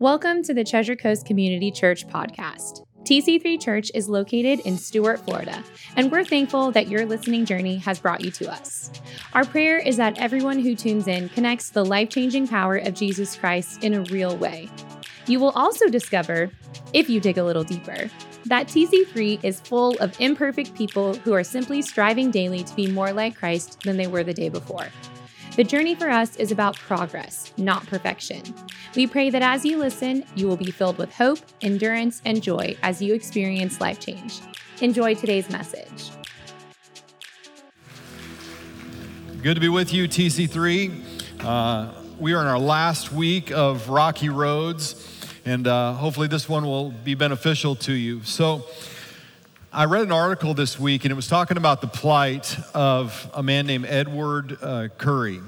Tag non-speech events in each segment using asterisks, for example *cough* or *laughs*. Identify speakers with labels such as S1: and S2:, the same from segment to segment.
S1: Welcome to the Treasure Coast Community Church podcast. TC3 Church is located in Stuart, Florida, and we're thankful that your listening journey has brought you to us. Our prayer is that everyone who tunes in connects the life changing power of Jesus Christ in a real way. You will also discover, if you dig a little deeper, that TC3 is full of imperfect people who are simply striving daily to be more like Christ than they were the day before. The journey for us is about progress, not perfection. We pray that as you listen, you will be filled with hope, endurance, and joy as you experience life change. Enjoy today's message.
S2: Good to be with you, TC3. Uh, we are in our last week of Rocky Roads, and uh, hopefully, this one will be beneficial to you. So, I read an article this week, and it was talking about the plight of a man named Edward uh, Currie.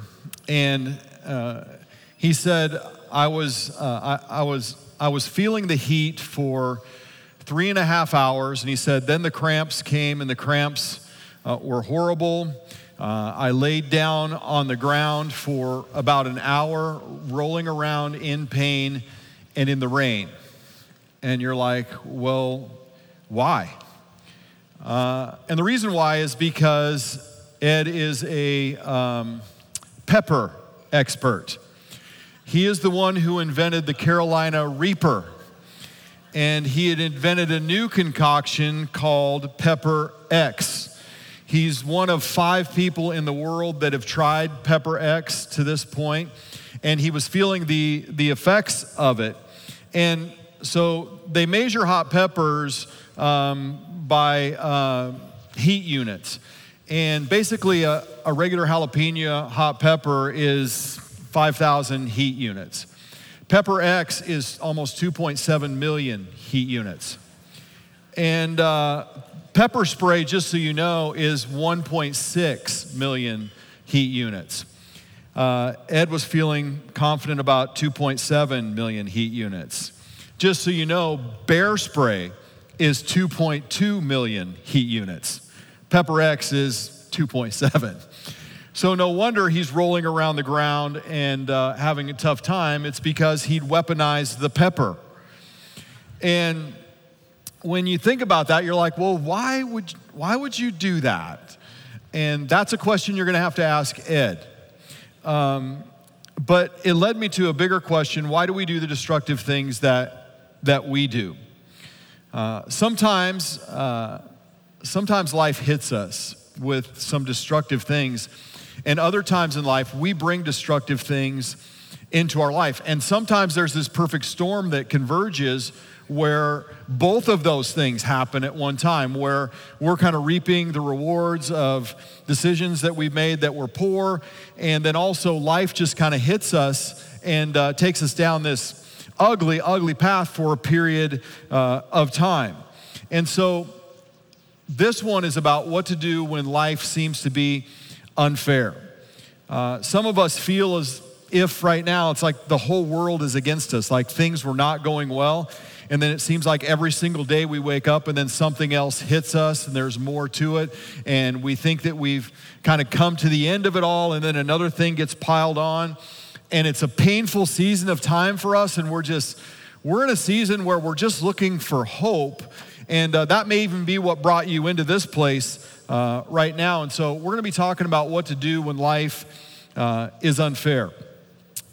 S2: And uh, he said, I was, uh, I, I, was, I was feeling the heat for three and a half hours. And he said, then the cramps came, and the cramps uh, were horrible. Uh, I laid down on the ground for about an hour, rolling around in pain and in the rain. And you're like, well, why? Uh, and the reason why is because Ed is a um, pepper expert. He is the one who invented the Carolina Reaper. And he had invented a new concoction called Pepper X. He's one of five people in the world that have tried Pepper X to this point, and he was feeling the, the effects of it. And so they measure hot peppers um, by uh, heat units. And basically, a, a regular jalapeno hot pepper is 5,000 heat units. Pepper X is almost 2.7 million heat units. And uh, pepper spray, just so you know, is 1.6 million heat units. Uh, Ed was feeling confident about 2.7 million heat units. Just so you know, bear spray is 2.2 million heat units. Pepper X is 2.7. So no wonder he's rolling around the ground and uh, having a tough time. It's because he'd weaponized the pepper. And when you think about that, you're like, well, why would, why would you do that? And that's a question you're going to have to ask Ed. Um, but it led me to a bigger question why do we do the destructive things that, that we do? Uh, sometimes, uh, sometimes life hits us with some destructive things, and other times in life, we bring destructive things into our life. And sometimes there's this perfect storm that converges where both of those things happen at one time, where we're kind of reaping the rewards of decisions that we've made that were poor, and then also life just kind of hits us and uh, takes us down this ugly, ugly path for a period uh, of time. And so this one is about what to do when life seems to be unfair. Uh, some of us feel as if right now it's like the whole world is against us, like things were not going well. And then it seems like every single day we wake up and then something else hits us and there's more to it. And we think that we've kind of come to the end of it all and then another thing gets piled on and it's a painful season of time for us and we're just we're in a season where we're just looking for hope and uh, that may even be what brought you into this place uh, right now and so we're going to be talking about what to do when life uh, is unfair.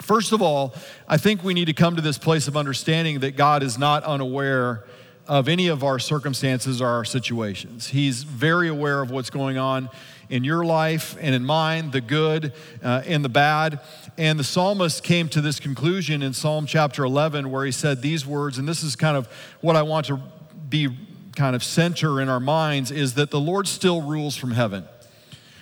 S2: First of all i think we need to come to this place of understanding that god is not unaware of any of our circumstances or our situations. He's very aware of what's going on in your life and in mine, the good uh, and the bad. And the psalmist came to this conclusion in Psalm chapter 11, where he said these words, and this is kind of what I want to be kind of center in our minds is that the Lord still rules from heaven.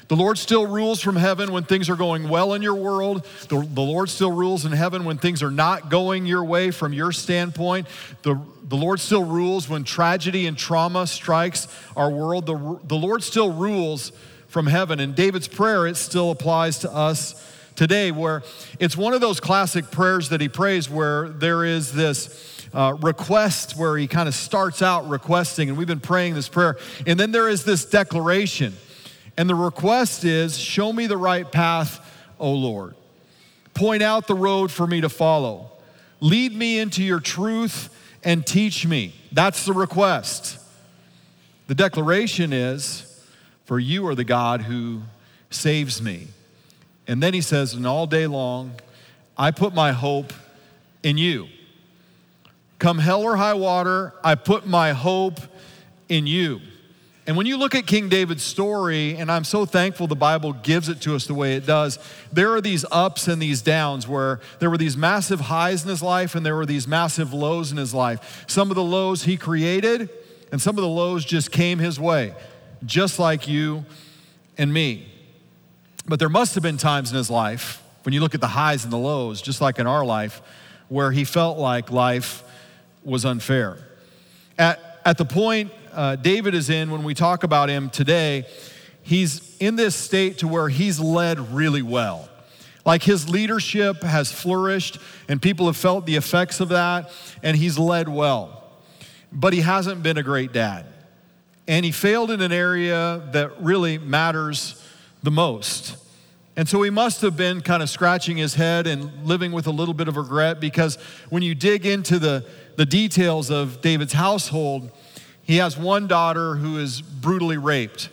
S2: The Lord still rules from heaven when things are going well in your world. The, the, Lord still rules in heaven when things are not going your way from your standpoint. The, the Lord still rules when tragedy and trauma strikes our world. The, the Lord still rules from heaven. And David's prayer, it still applies to us today, where it's one of those classic prayers that he prays where there is this uh, request where he kind of starts out requesting, and we've been praying this prayer. And then there is this declaration. And the request is, Show me the right path, O Lord. Point out the road for me to follow. Lead me into your truth and teach me. That's the request. The declaration is, For you are the God who saves me. And then he says, And all day long, I put my hope in you. Come hell or high water, I put my hope in you. And when you look at King David's story, and I'm so thankful the Bible gives it to us the way it does, there are these ups and these downs where there were these massive highs in his life and there were these massive lows in his life. Some of the lows he created, and some of the lows just came his way, just like you and me. But there must have been times in his life, when you look at the highs and the lows, just like in our life, where he felt like life was unfair. At, at the point uh, David is in when we talk about him today, he's in this state to where he's led really well. Like his leadership has flourished, and people have felt the effects of that, and he's led well. But he hasn't been a great dad. And he failed in an area that really matters the most. And so he must have been kind of scratching his head and living with a little bit of regret because when you dig into the, the details of David's household, he has one daughter who is brutally raped.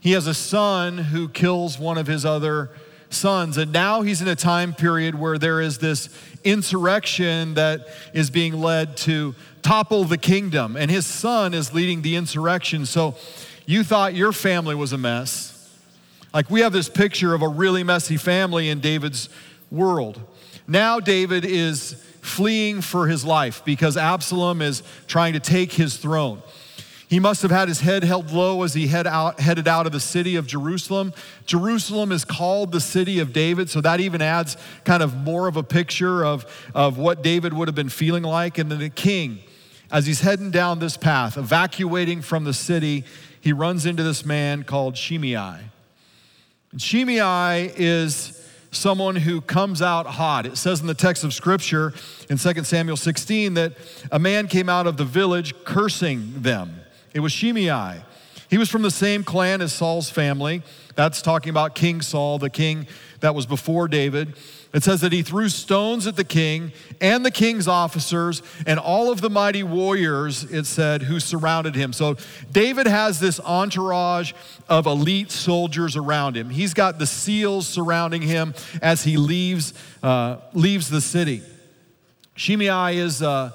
S2: He has a son who kills one of his other sons. And now he's in a time period where there is this insurrection that is being led to topple the kingdom. And his son is leading the insurrection. So you thought your family was a mess. Like we have this picture of a really messy family in David's world. Now David is fleeing for his life because Absalom is trying to take his throne. He must have had his head held low as he head out, headed out of the city of Jerusalem. Jerusalem is called the city of David, so that even adds kind of more of a picture of, of what David would have been feeling like. And then the king, as he's heading down this path, evacuating from the city, he runs into this man called Shimei. And Shimei is someone who comes out hot. It says in the text of scripture in 2 Samuel 16 that a man came out of the village cursing them. It was Shimei. He was from the same clan as Saul's family. That's talking about King Saul, the king that was before David. It says that he threw stones at the king and the king's officers and all of the mighty warriors, it said, who surrounded him. So David has this entourage of elite soldiers around him. He's got the seals surrounding him as he leaves, uh, leaves the city. Shimei is, uh,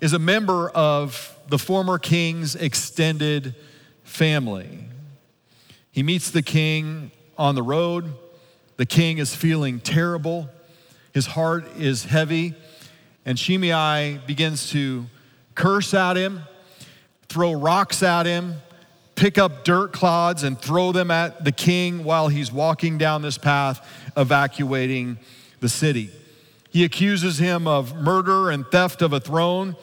S2: is a member of the former king's extended family. He meets the king on the road. The king is feeling terrible. His heart is heavy. And Shimei begins to curse at him, throw rocks at him, pick up dirt clods and throw them at the king while he's walking down this path, evacuating the city. He accuses him of murder and theft of a throne,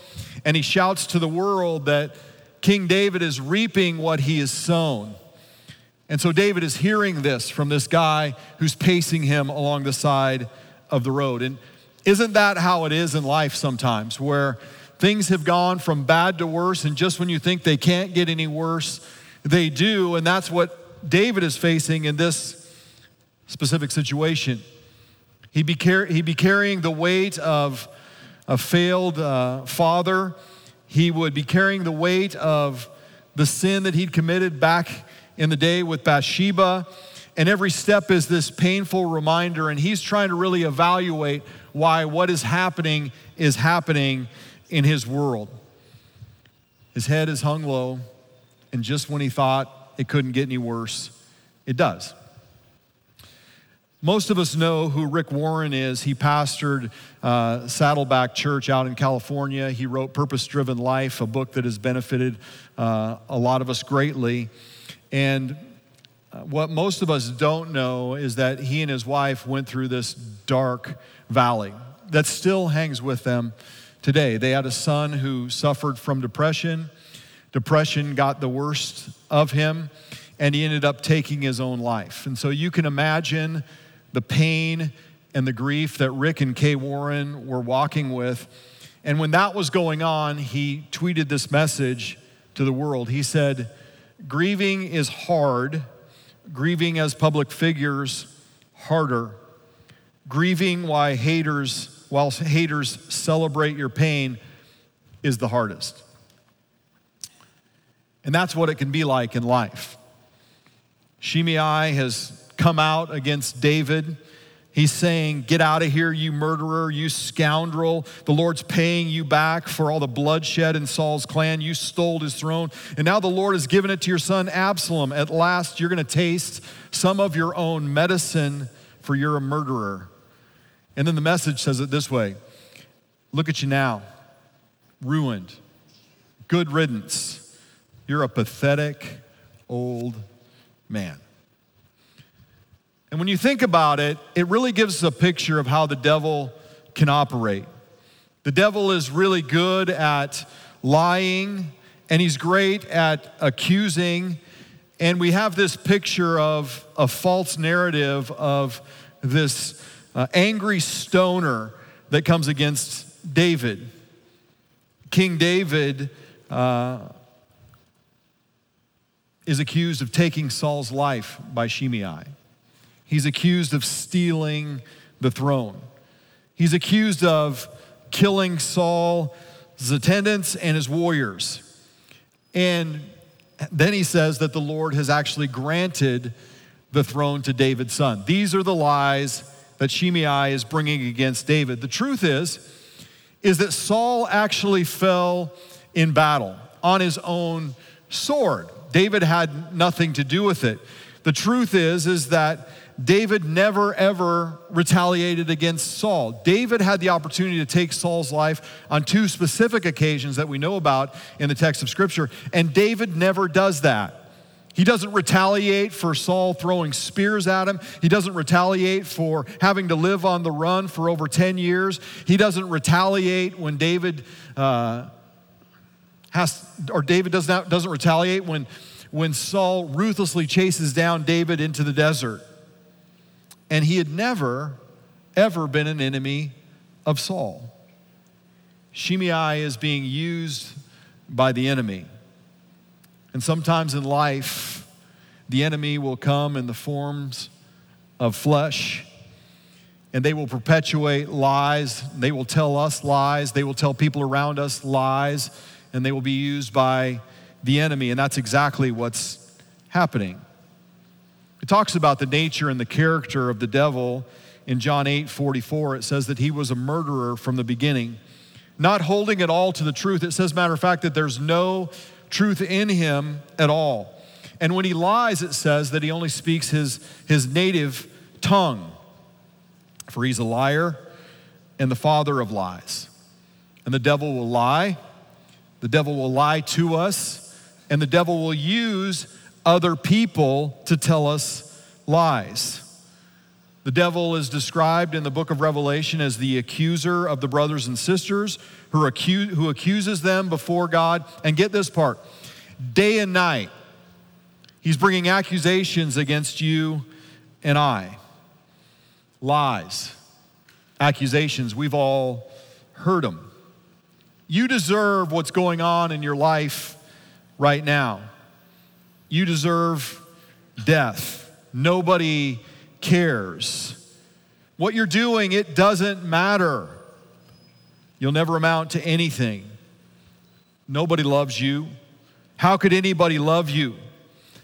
S2: and he shouts to the world that King David is reaping what he has sown. And so David is hearing this from this guy who's pacing him along the side of the road. And isn't that how it is in life sometimes, where things have gone from bad to worse, and just when you think they can't get any worse, they do. And that's what David is facing in this specific situation. He'd be, car- he'd be carrying the weight of a failed uh, father, he would be carrying the weight of the sin that he'd committed back in the day with Bathsheba. And every step is this painful reminder, and he's trying to really evaluate why what is happening is happening in his world. His head is hung low, and just when he thought it couldn't get any worse, it does. Most of us know who Rick Warren is. He pastored uh, Saddleback Church out in California. He wrote Purpose Driven Life, a book that has benefited uh, a lot of us greatly. And uh, what most of us don't know is that he and his wife went through this dark valley that still hangs with them today. They had a son who suffered from depression. Depression got the worst of him, and he ended up taking his own life. And so you can imagine the pain and the grief that Rick and Kay Warren were walking with. And when that was going on, he tweeted this message to the world. He said, Grieving is hard, grieving as public figures, harder. grieving why haters, while haters celebrate your pain is the hardest. And that's what it can be like in life. Shimei has come out against David. He's saying, Get out of here, you murderer, you scoundrel. The Lord's paying you back for all the bloodshed in Saul's clan. You stole his throne. And now the Lord has given it to your son Absalom. At last, you're going to taste some of your own medicine, for you're a murderer. And then the message says it this way Look at you now, ruined, good riddance. You're a pathetic old man. And when you think about it, it really gives us a picture of how the devil can operate. The devil is really good at lying, and he's great at accusing. And we have this picture of a false narrative of this uh, angry stoner that comes against David. King David uh, is accused of taking Saul's life by Shimei. He's accused of stealing the throne. He's accused of killing Saul's attendants and his warriors. And then he says that the Lord has actually granted the throne to David's son. These are the lies that Shimei is bringing against David. The truth is, is that Saul actually fell in battle on his own sword. David had nothing to do with it. The truth is is that David never ever retaliated against Saul. David had the opportunity to take Saul's life on two specific occasions that we know about in the text of Scripture, and David never does that. He doesn't retaliate for Saul throwing spears at him. He doesn't retaliate for having to live on the run for over 10 years. He doesn't retaliate when David uh, has, or David does not, doesn't retaliate when, when Saul ruthlessly chases down David into the desert. And he had never, ever been an enemy of Saul. Shimei is being used by the enemy. And sometimes in life, the enemy will come in the forms of flesh and they will perpetuate lies. They will tell us lies. They will tell people around us lies, and they will be used by the enemy. And that's exactly what's happening. It talks about the nature and the character of the devil in John 8 44. It says that he was a murderer from the beginning, not holding at all to the truth. It says, matter of fact, that there's no truth in him at all. And when he lies, it says that he only speaks his, his native tongue, for he's a liar and the father of lies. And the devil will lie, the devil will lie to us, and the devil will use other people to tell us lies. The devil is described in the book of Revelation as the accuser of the brothers and sisters who, accuse, who accuses them before God. And get this part day and night, he's bringing accusations against you and I. Lies, accusations, we've all heard them. You deserve what's going on in your life right now. You deserve death. Nobody cares. What you're doing, it doesn't matter. You'll never amount to anything. Nobody loves you. How could anybody love you?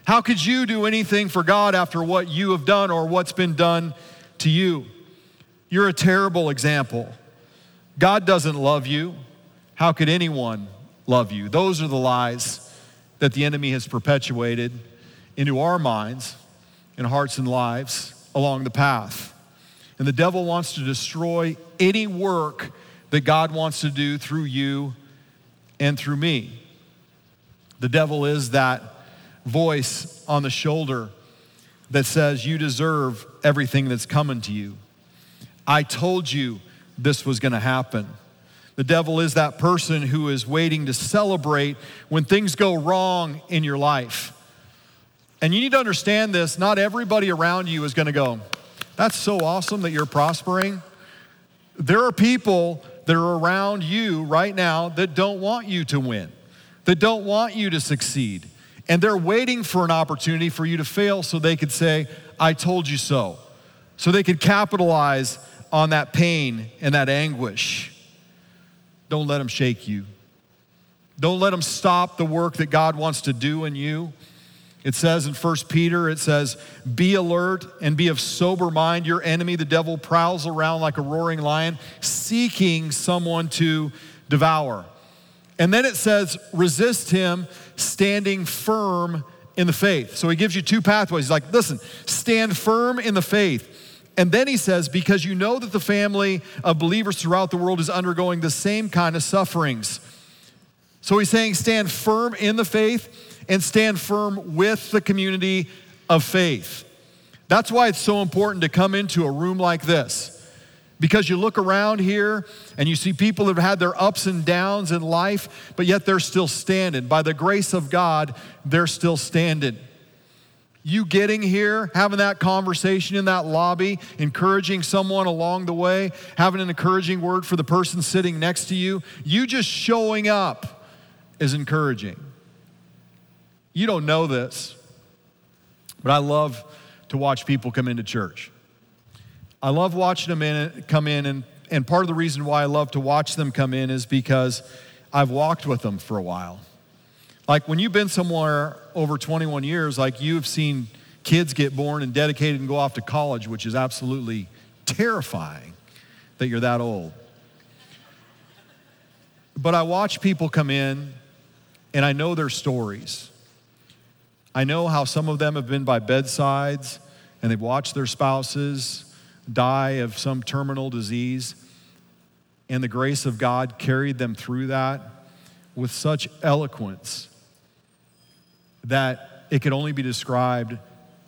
S2: How could you do anything for God after what you have done or what's been done to you? You're a terrible example. God doesn't love you. How could anyone love you? Those are the lies that the enemy has perpetuated into our minds and hearts and lives along the path. And the devil wants to destroy any work that God wants to do through you and through me. The devil is that voice on the shoulder that says, You deserve everything that's coming to you. I told you this was going to happen. The devil is that person who is waiting to celebrate when things go wrong in your life. And you need to understand this not everybody around you is going to go, That's so awesome that you're prospering. There are people that are around you right now that don't want you to win, that don't want you to succeed. And they're waiting for an opportunity for you to fail so they could say, I told you so. So they could capitalize on that pain and that anguish, don't let them shake you. Don't let them stop the work that God wants to do in you. It says in 1 Peter, it says, Be alert and be of sober mind. Your enemy, the devil, prowls around like a roaring lion, seeking someone to devour. And then it says, Resist him, standing firm in the faith. So he gives you two pathways. He's like, Listen, stand firm in the faith. And then he says, Because you know that the family of believers throughout the world is undergoing the same kind of sufferings. So he's saying, Stand firm in the faith and stand firm with the community of faith. That's why it's so important to come into a room like this. Because you look around here and you see people that have had their ups and downs in life, but yet they're still standing. By the grace of God, they're still standing. You getting here, having that conversation in that lobby, encouraging someone along the way, having an encouraging word for the person sitting next to you, you just showing up is encouraging. You don't know this, but I love to watch people come into church. I love watching them in, come in, and, and part of the reason why I love to watch them come in is because I've walked with them for a while. Like when you've been somewhere over 21 years, like you've seen kids get born and dedicated and go off to college, which is absolutely terrifying that you're that old. But I watch people come in and I know their stories. I know how some of them have been by bedsides and they've watched their spouses die of some terminal disease, and the grace of God carried them through that with such eloquence that it could only be described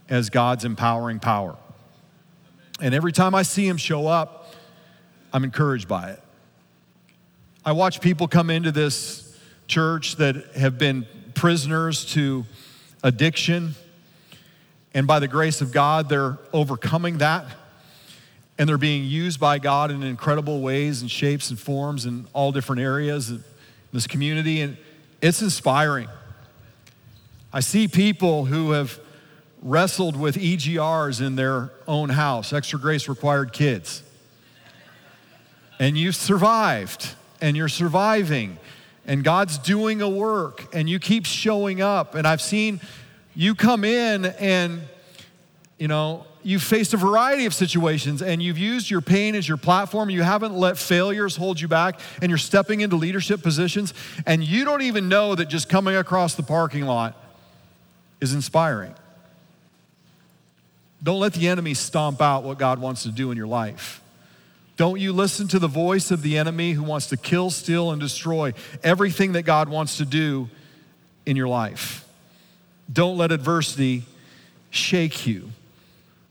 S2: as God's empowering power. And every time I see him show up, I'm encouraged by it. I watch people come into this church that have been prisoners to addiction. And by the grace of God, they're overcoming that. And they're being used by God in incredible ways and shapes and forms in all different areas of this community. And it's inspiring. I see people who have wrestled with EGRs in their own house, extra grace required kids. And you've survived, and you're surviving and God's doing a work and you keep showing up. And I've seen you come in and, you know, you've faced a variety of situations and you've used your pain as your platform. You haven't let failures hold you back and you're stepping into leadership positions and you don't even know that just coming across the parking lot is inspiring. Don't let the enemy stomp out what God wants to do in your life. Don't you listen to the voice of the enemy who wants to kill, steal, and destroy everything that God wants to do in your life. Don't let adversity shake you.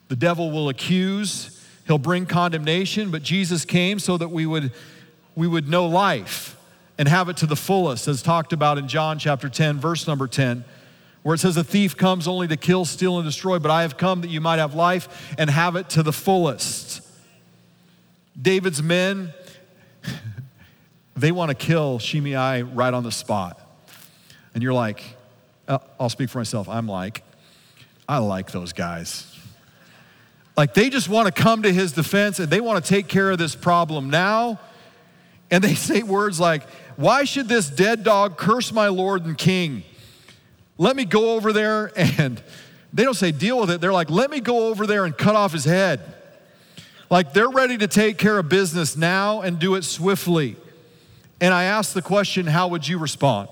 S2: The devil will accuse, he'll bring condemnation, but Jesus came so that we would, we would know life and have it to the fullest, as talked about in John chapter 10, verse number 10 where it says, A thief comes only to kill, steal, and destroy, but I have come that you might have life and have it to the fullest. David's men, *laughs* they want to kill Shimei right on the spot. And you're like, uh, I'll speak for myself. I'm like, I like those guys. Like they just want to come to his defense and they want to take care of this problem now. And they *laughs* say words like, Why should this dead dog curse my Lord and King? Let me go over there and *laughs* they don't say deal with it. They're like, Let me go over there and cut off his head. Like they're ready to take care of business now and do it swiftly. And I ask the question how would you respond?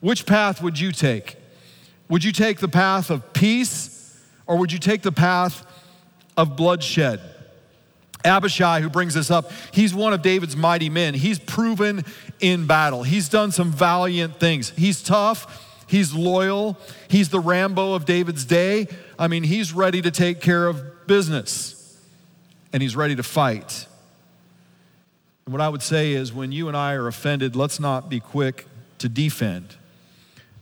S2: Which path would you take? Would you take the path of peace or would you take the path of bloodshed? Abishai, who brings this up, he's one of David's mighty men. He's proven in battle, he's done some valiant things. He's tough, he's loyal, he's the Rambo of David's day. I mean, he's ready to take care of business and he's ready to fight. And what I would say is when you and I are offended, let's not be quick to defend.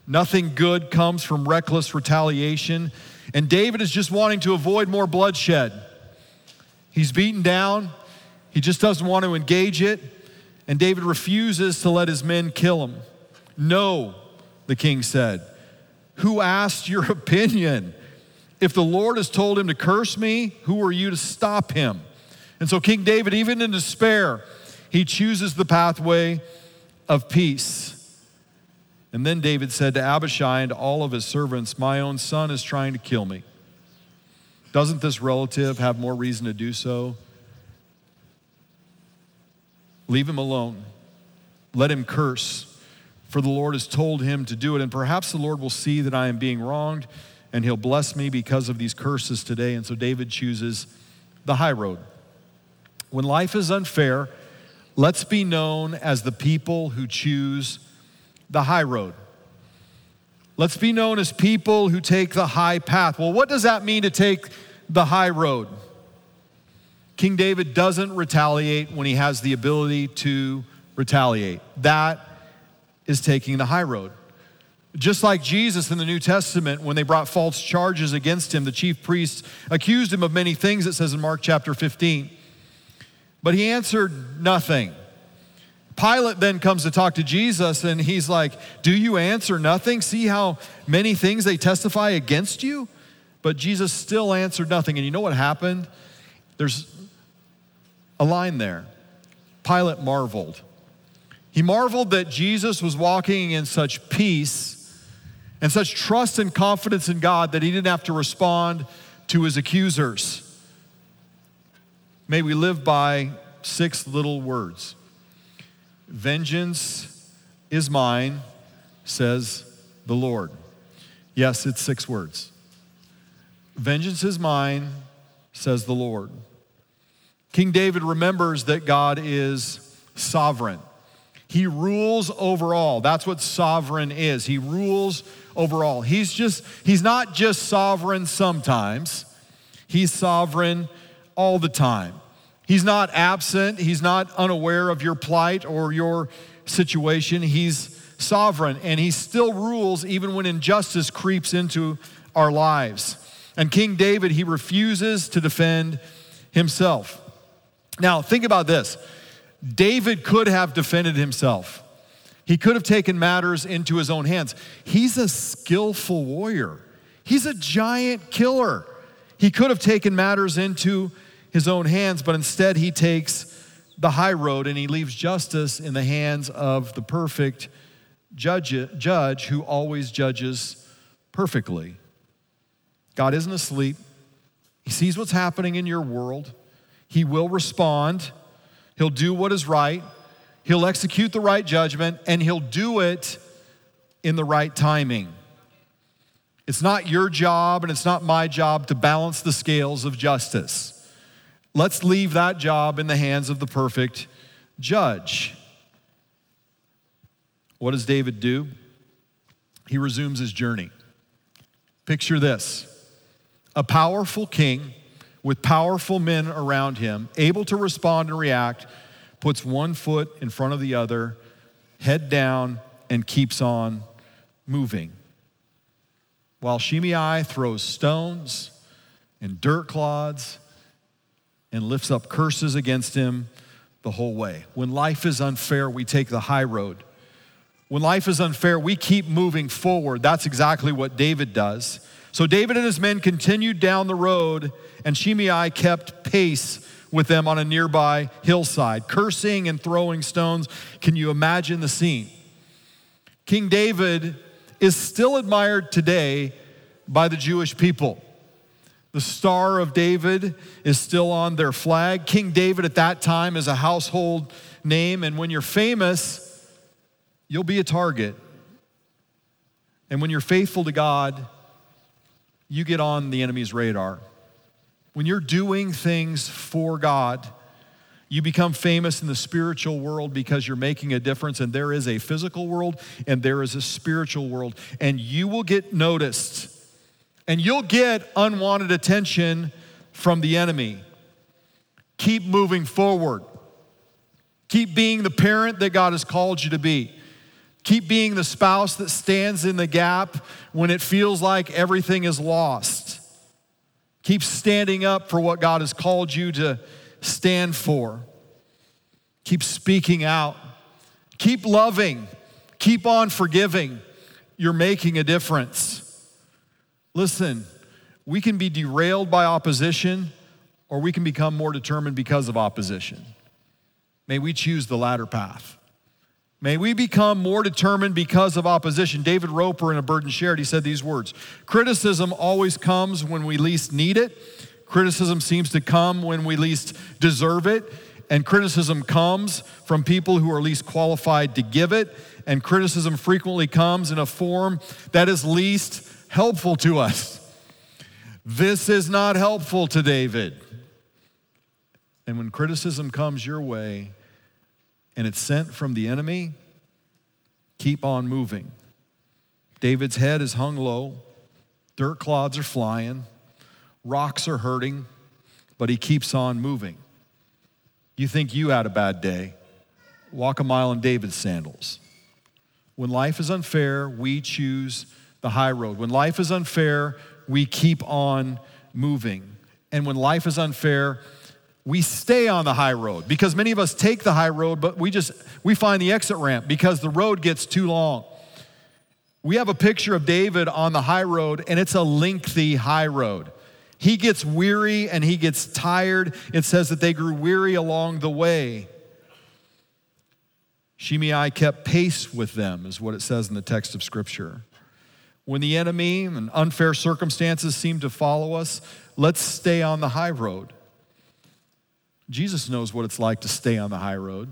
S2: Nothing good comes from reckless retaliation. And David is just wanting to avoid more bloodshed. He's beaten down, he just doesn't want to engage it. And David refuses to let his men kill him. No, the king said. Who asked your *laughs* opinion? If the Lord has told him to curse me, who are you to stop him? And so, King David, even in despair, he chooses the pathway of peace. And then David said to Abishai and to all of his servants, My own son is trying to kill me. Doesn't this relative have more reason to do so? Leave him alone. Let him curse, for the Lord has told him to do it. And perhaps the Lord will see that I am being wronged, and he'll bless me because of these curses today. And so David chooses the high road. When life is unfair, let's be known as the people who choose the high road. Let's be known as people who take the high path. Well, what does that mean to take the high road? King David doesn't retaliate when he has the ability to retaliate. That is taking the high road. Just like Jesus in the New Testament, when they brought false charges against him, the chief priests accused him of many things, it says in Mark chapter 15. But he answered nothing. Pilate then comes to talk to Jesus and he's like, Do you answer nothing? See how many things they testify against you? But Jesus still answered nothing. And you know what happened? There's a line there. Pilate marveled. He marveled that Jesus was walking in such peace and such trust and confidence in God that he didn't have to respond to his accusers. May we live by six little words Vengeance is mine, says the Lord. Yes, it's six words. Vengeance is mine, says the Lord. King David remembers that God is sovereign. He rules over all. That's what sovereign is. He rules over all. He's just he's not just sovereign sometimes. He's sovereign all the time. He's not absent, he's not unaware of your plight or your situation. He's sovereign and he still rules even when injustice creeps into our lives. And King David, he refuses to defend himself. Now, think about this David could have defended himself. He could have taken matters into his own hands. He's a skillful warrior, he's a giant killer. He could have taken matters into his own hands, but instead he takes the high road and he leaves justice in the hands of the perfect judge, judge who always judges perfectly. God isn't asleep, He sees what's happening in your world, He will respond. He'll do what is right. He'll execute the right judgment, and he'll do it in the right timing. It's not your job and it's not my job to balance the scales of justice. Let's leave that job in the hands of the perfect judge. What does David do? He resumes his journey. Picture this a powerful king with powerful men around him, able to respond and react, puts one foot in front of the other, head down, and keeps on moving. While Shimei throws stones and dirt clods and lifts up curses against him the whole way. When life is unfair, we take the high road. When life is unfair, we keep moving forward. That's exactly what David does. So David and his men continued down the road, and Shimei kept pace with them on a nearby hillside, cursing and throwing stones. Can you imagine the scene? King David is still admired today by the Jewish people. The Star of David is still on their flag. King David at that time is a household name, and when you're famous, you'll be a target. And when you're faithful to God, you get on the enemy's radar. When you're doing things for God, you become famous in the spiritual world because you're making a difference, and there is a physical world and there is a spiritual world, and you will get noticed and you'll get unwanted attention from the enemy. Keep moving forward. Keep being the parent that God has called you to be. Keep being the spouse that stands in the gap when it feels like everything is lost. Keep standing up for what God has called you to stand for. Keep speaking out. Keep loving. Keep on forgiving. You're making a difference. Listen, we can be derailed by opposition or we can become more determined because of opposition. May we choose the latter path. May we become more determined because of opposition. David Roper in A Burden Shared, he said these words Criticism always comes when we least need it. Criticism seems to come when we least deserve it. And criticism comes from people who are least qualified to give it. And criticism frequently comes in a form that is least helpful to us. This is not helpful to David. And when criticism comes your way, and it's sent from the enemy, keep on moving. David's head is hung low, dirt clods are flying, rocks are hurting, but he keeps on moving. You think you had a bad day? Walk a mile in David's sandals. When life is unfair, we choose the high road. When life is unfair, we keep on moving. And when life is unfair, we stay on the high road because many of us take the high road but we just we find the exit ramp because the road gets too long. We have a picture of david on the high road and it's a lengthy high road. He gets weary and he gets tired. It says that they grew weary along the way. Shimei kept pace with them is what it says in the text of scripture. When the enemy and unfair circumstances seem to follow us let's stay on the high road Jesus knows what it's like to stay on the high road.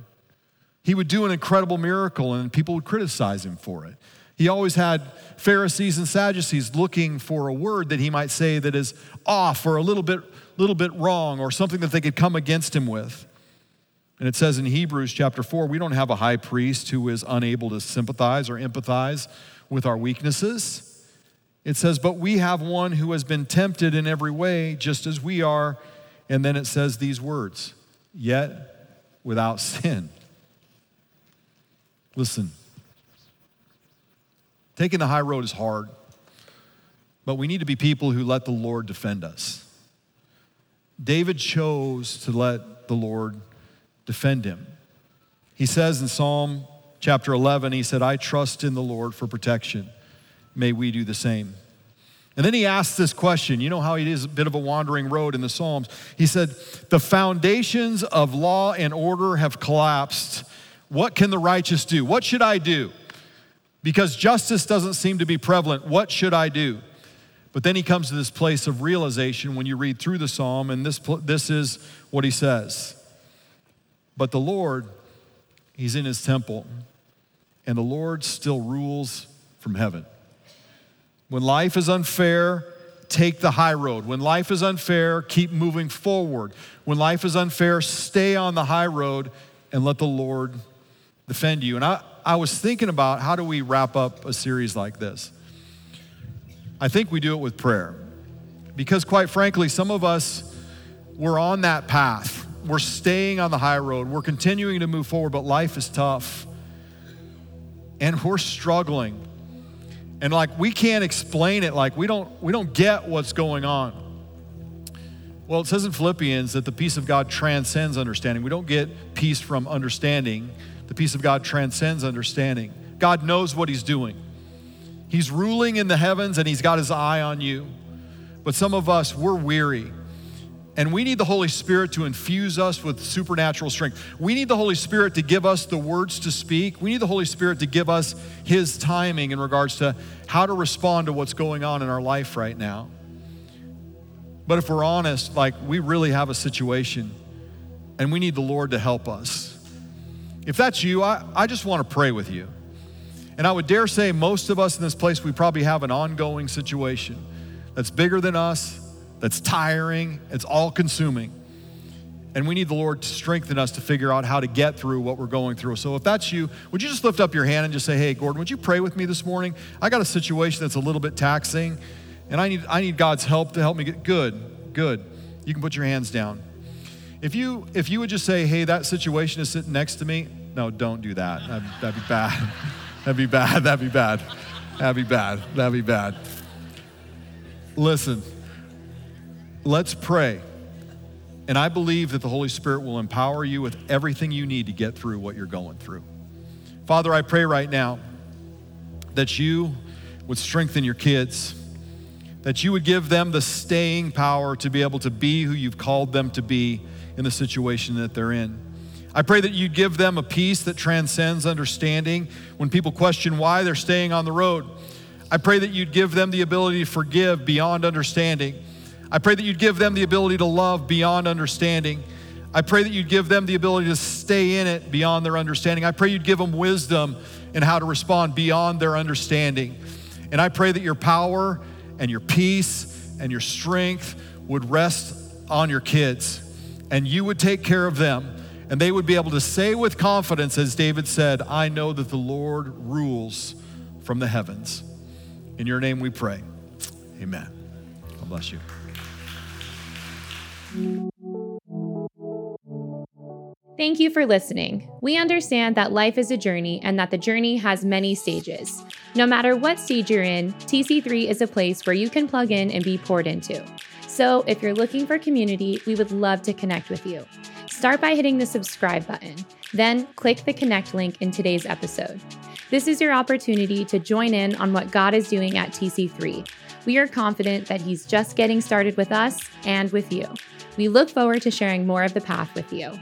S2: He would do an incredible miracle and people would criticize him for it. He always had Pharisees and Sadducees looking for a word that he might say that is off or a little bit, little bit wrong or something that they could come against him with. And it says in Hebrews chapter 4, we don't have a high priest who is unable to sympathize or empathize with our weaknesses. It says, but we have one who has been tempted in every way, just as we are and then it says these words, yet without sin. Listen, taking the high road is hard, but we need to be people who let the Lord defend us. David chose to let the Lord defend him. He says in Psalm chapter 11, he said, I trust in the Lord for protection. May we do the same. And then he asks this question. You know how it is a bit of a wandering road in the Psalms. He said, The foundations of law and order have collapsed. What can the righteous do? What should I do? Because justice doesn't seem to be prevalent. What should I do? But then he comes to this place of realization when you read through the psalm, and this, this is what he says. But the Lord, he's in his temple, and the Lord still rules from heaven. When life is unfair, take the high road. When life is unfair, keep moving forward. When life is unfair, stay on the high road and let the Lord defend you. And I, I was thinking about how do we wrap up a series like this? I think we do it with prayer. Because, quite frankly, some of us, we're on that path. We're staying on the high road. We're continuing to move forward, but life is tough. And we're struggling and like we can't explain it. Like we don't we don't get what's going on. Well it says in philippians that the peace of god transcends understanding. We don't get peace from understanding. The peace of god transcends understanding. God knows what he's doing. He's ruling in the heavens and he's got his eye on you. But some of us we're weary and we need the Holy Spirit to infuse us with supernatural strength. We need the Holy Spirit to give us the words to speak. We need the Holy Spirit to give us His timing in regards to how to respond to what's going on in our life right now. But if we're honest, like we really have a situation and we need the Lord to help us. If that's you, I, I just want to pray with you. And I would dare say most of us in this place, we probably have an ongoing situation that's bigger than us, that's tiring, it's all consuming. And we need the Lord to strengthen us to figure out how to get through what we're going through. So if that's you, would you just lift up your hand and just say, Hey, Gordon, would you pray with me this morning? I got a situation that's a little bit taxing, and I need, I need God's help to help me get good. Good. You can put your hands down. If you if you would just say, Hey, that situation is sitting next to me, no, don't do that. That'd, that'd be bad. *laughs* That'd be bad. That'd be bad. That'd be bad. That'd be bad. Listen, Let's pray. And I believe that the Holy Spirit will empower you with everything you need to get through what you're going through. Father, I pray right now that you would strengthen your kids, that you would give them the staying power to be able to be who you've called them to be in the situation that they're in. I pray that you'd give them a peace that transcends understanding when people question why they're staying on the road. I pray that you'd give them the ability to forgive beyond understanding. I pray that you'd give them the ability to love beyond understanding. I pray that you'd give them the ability to stay in it beyond their understanding. I pray you'd give them wisdom in how to respond beyond their understanding. And I pray that your power and your peace and your strength would rest on your kids and you would take care of them. And they would be able to say with confidence, as David said, I know that the Lord rules from the heavens. In your name we pray. Amen. God bless you.
S1: Thank you for listening. We understand that life is a journey and that the journey has many stages. No matter what stage you're in, TC3 is a place where you can plug in and be poured into. So, if you're looking for community, we would love to connect with you. Start by hitting the subscribe button, then click the connect link in today's episode. This is your opportunity to join in on what God is doing at TC3. We are confident that He's just getting started with us and with you. We look forward to sharing more of the path with you.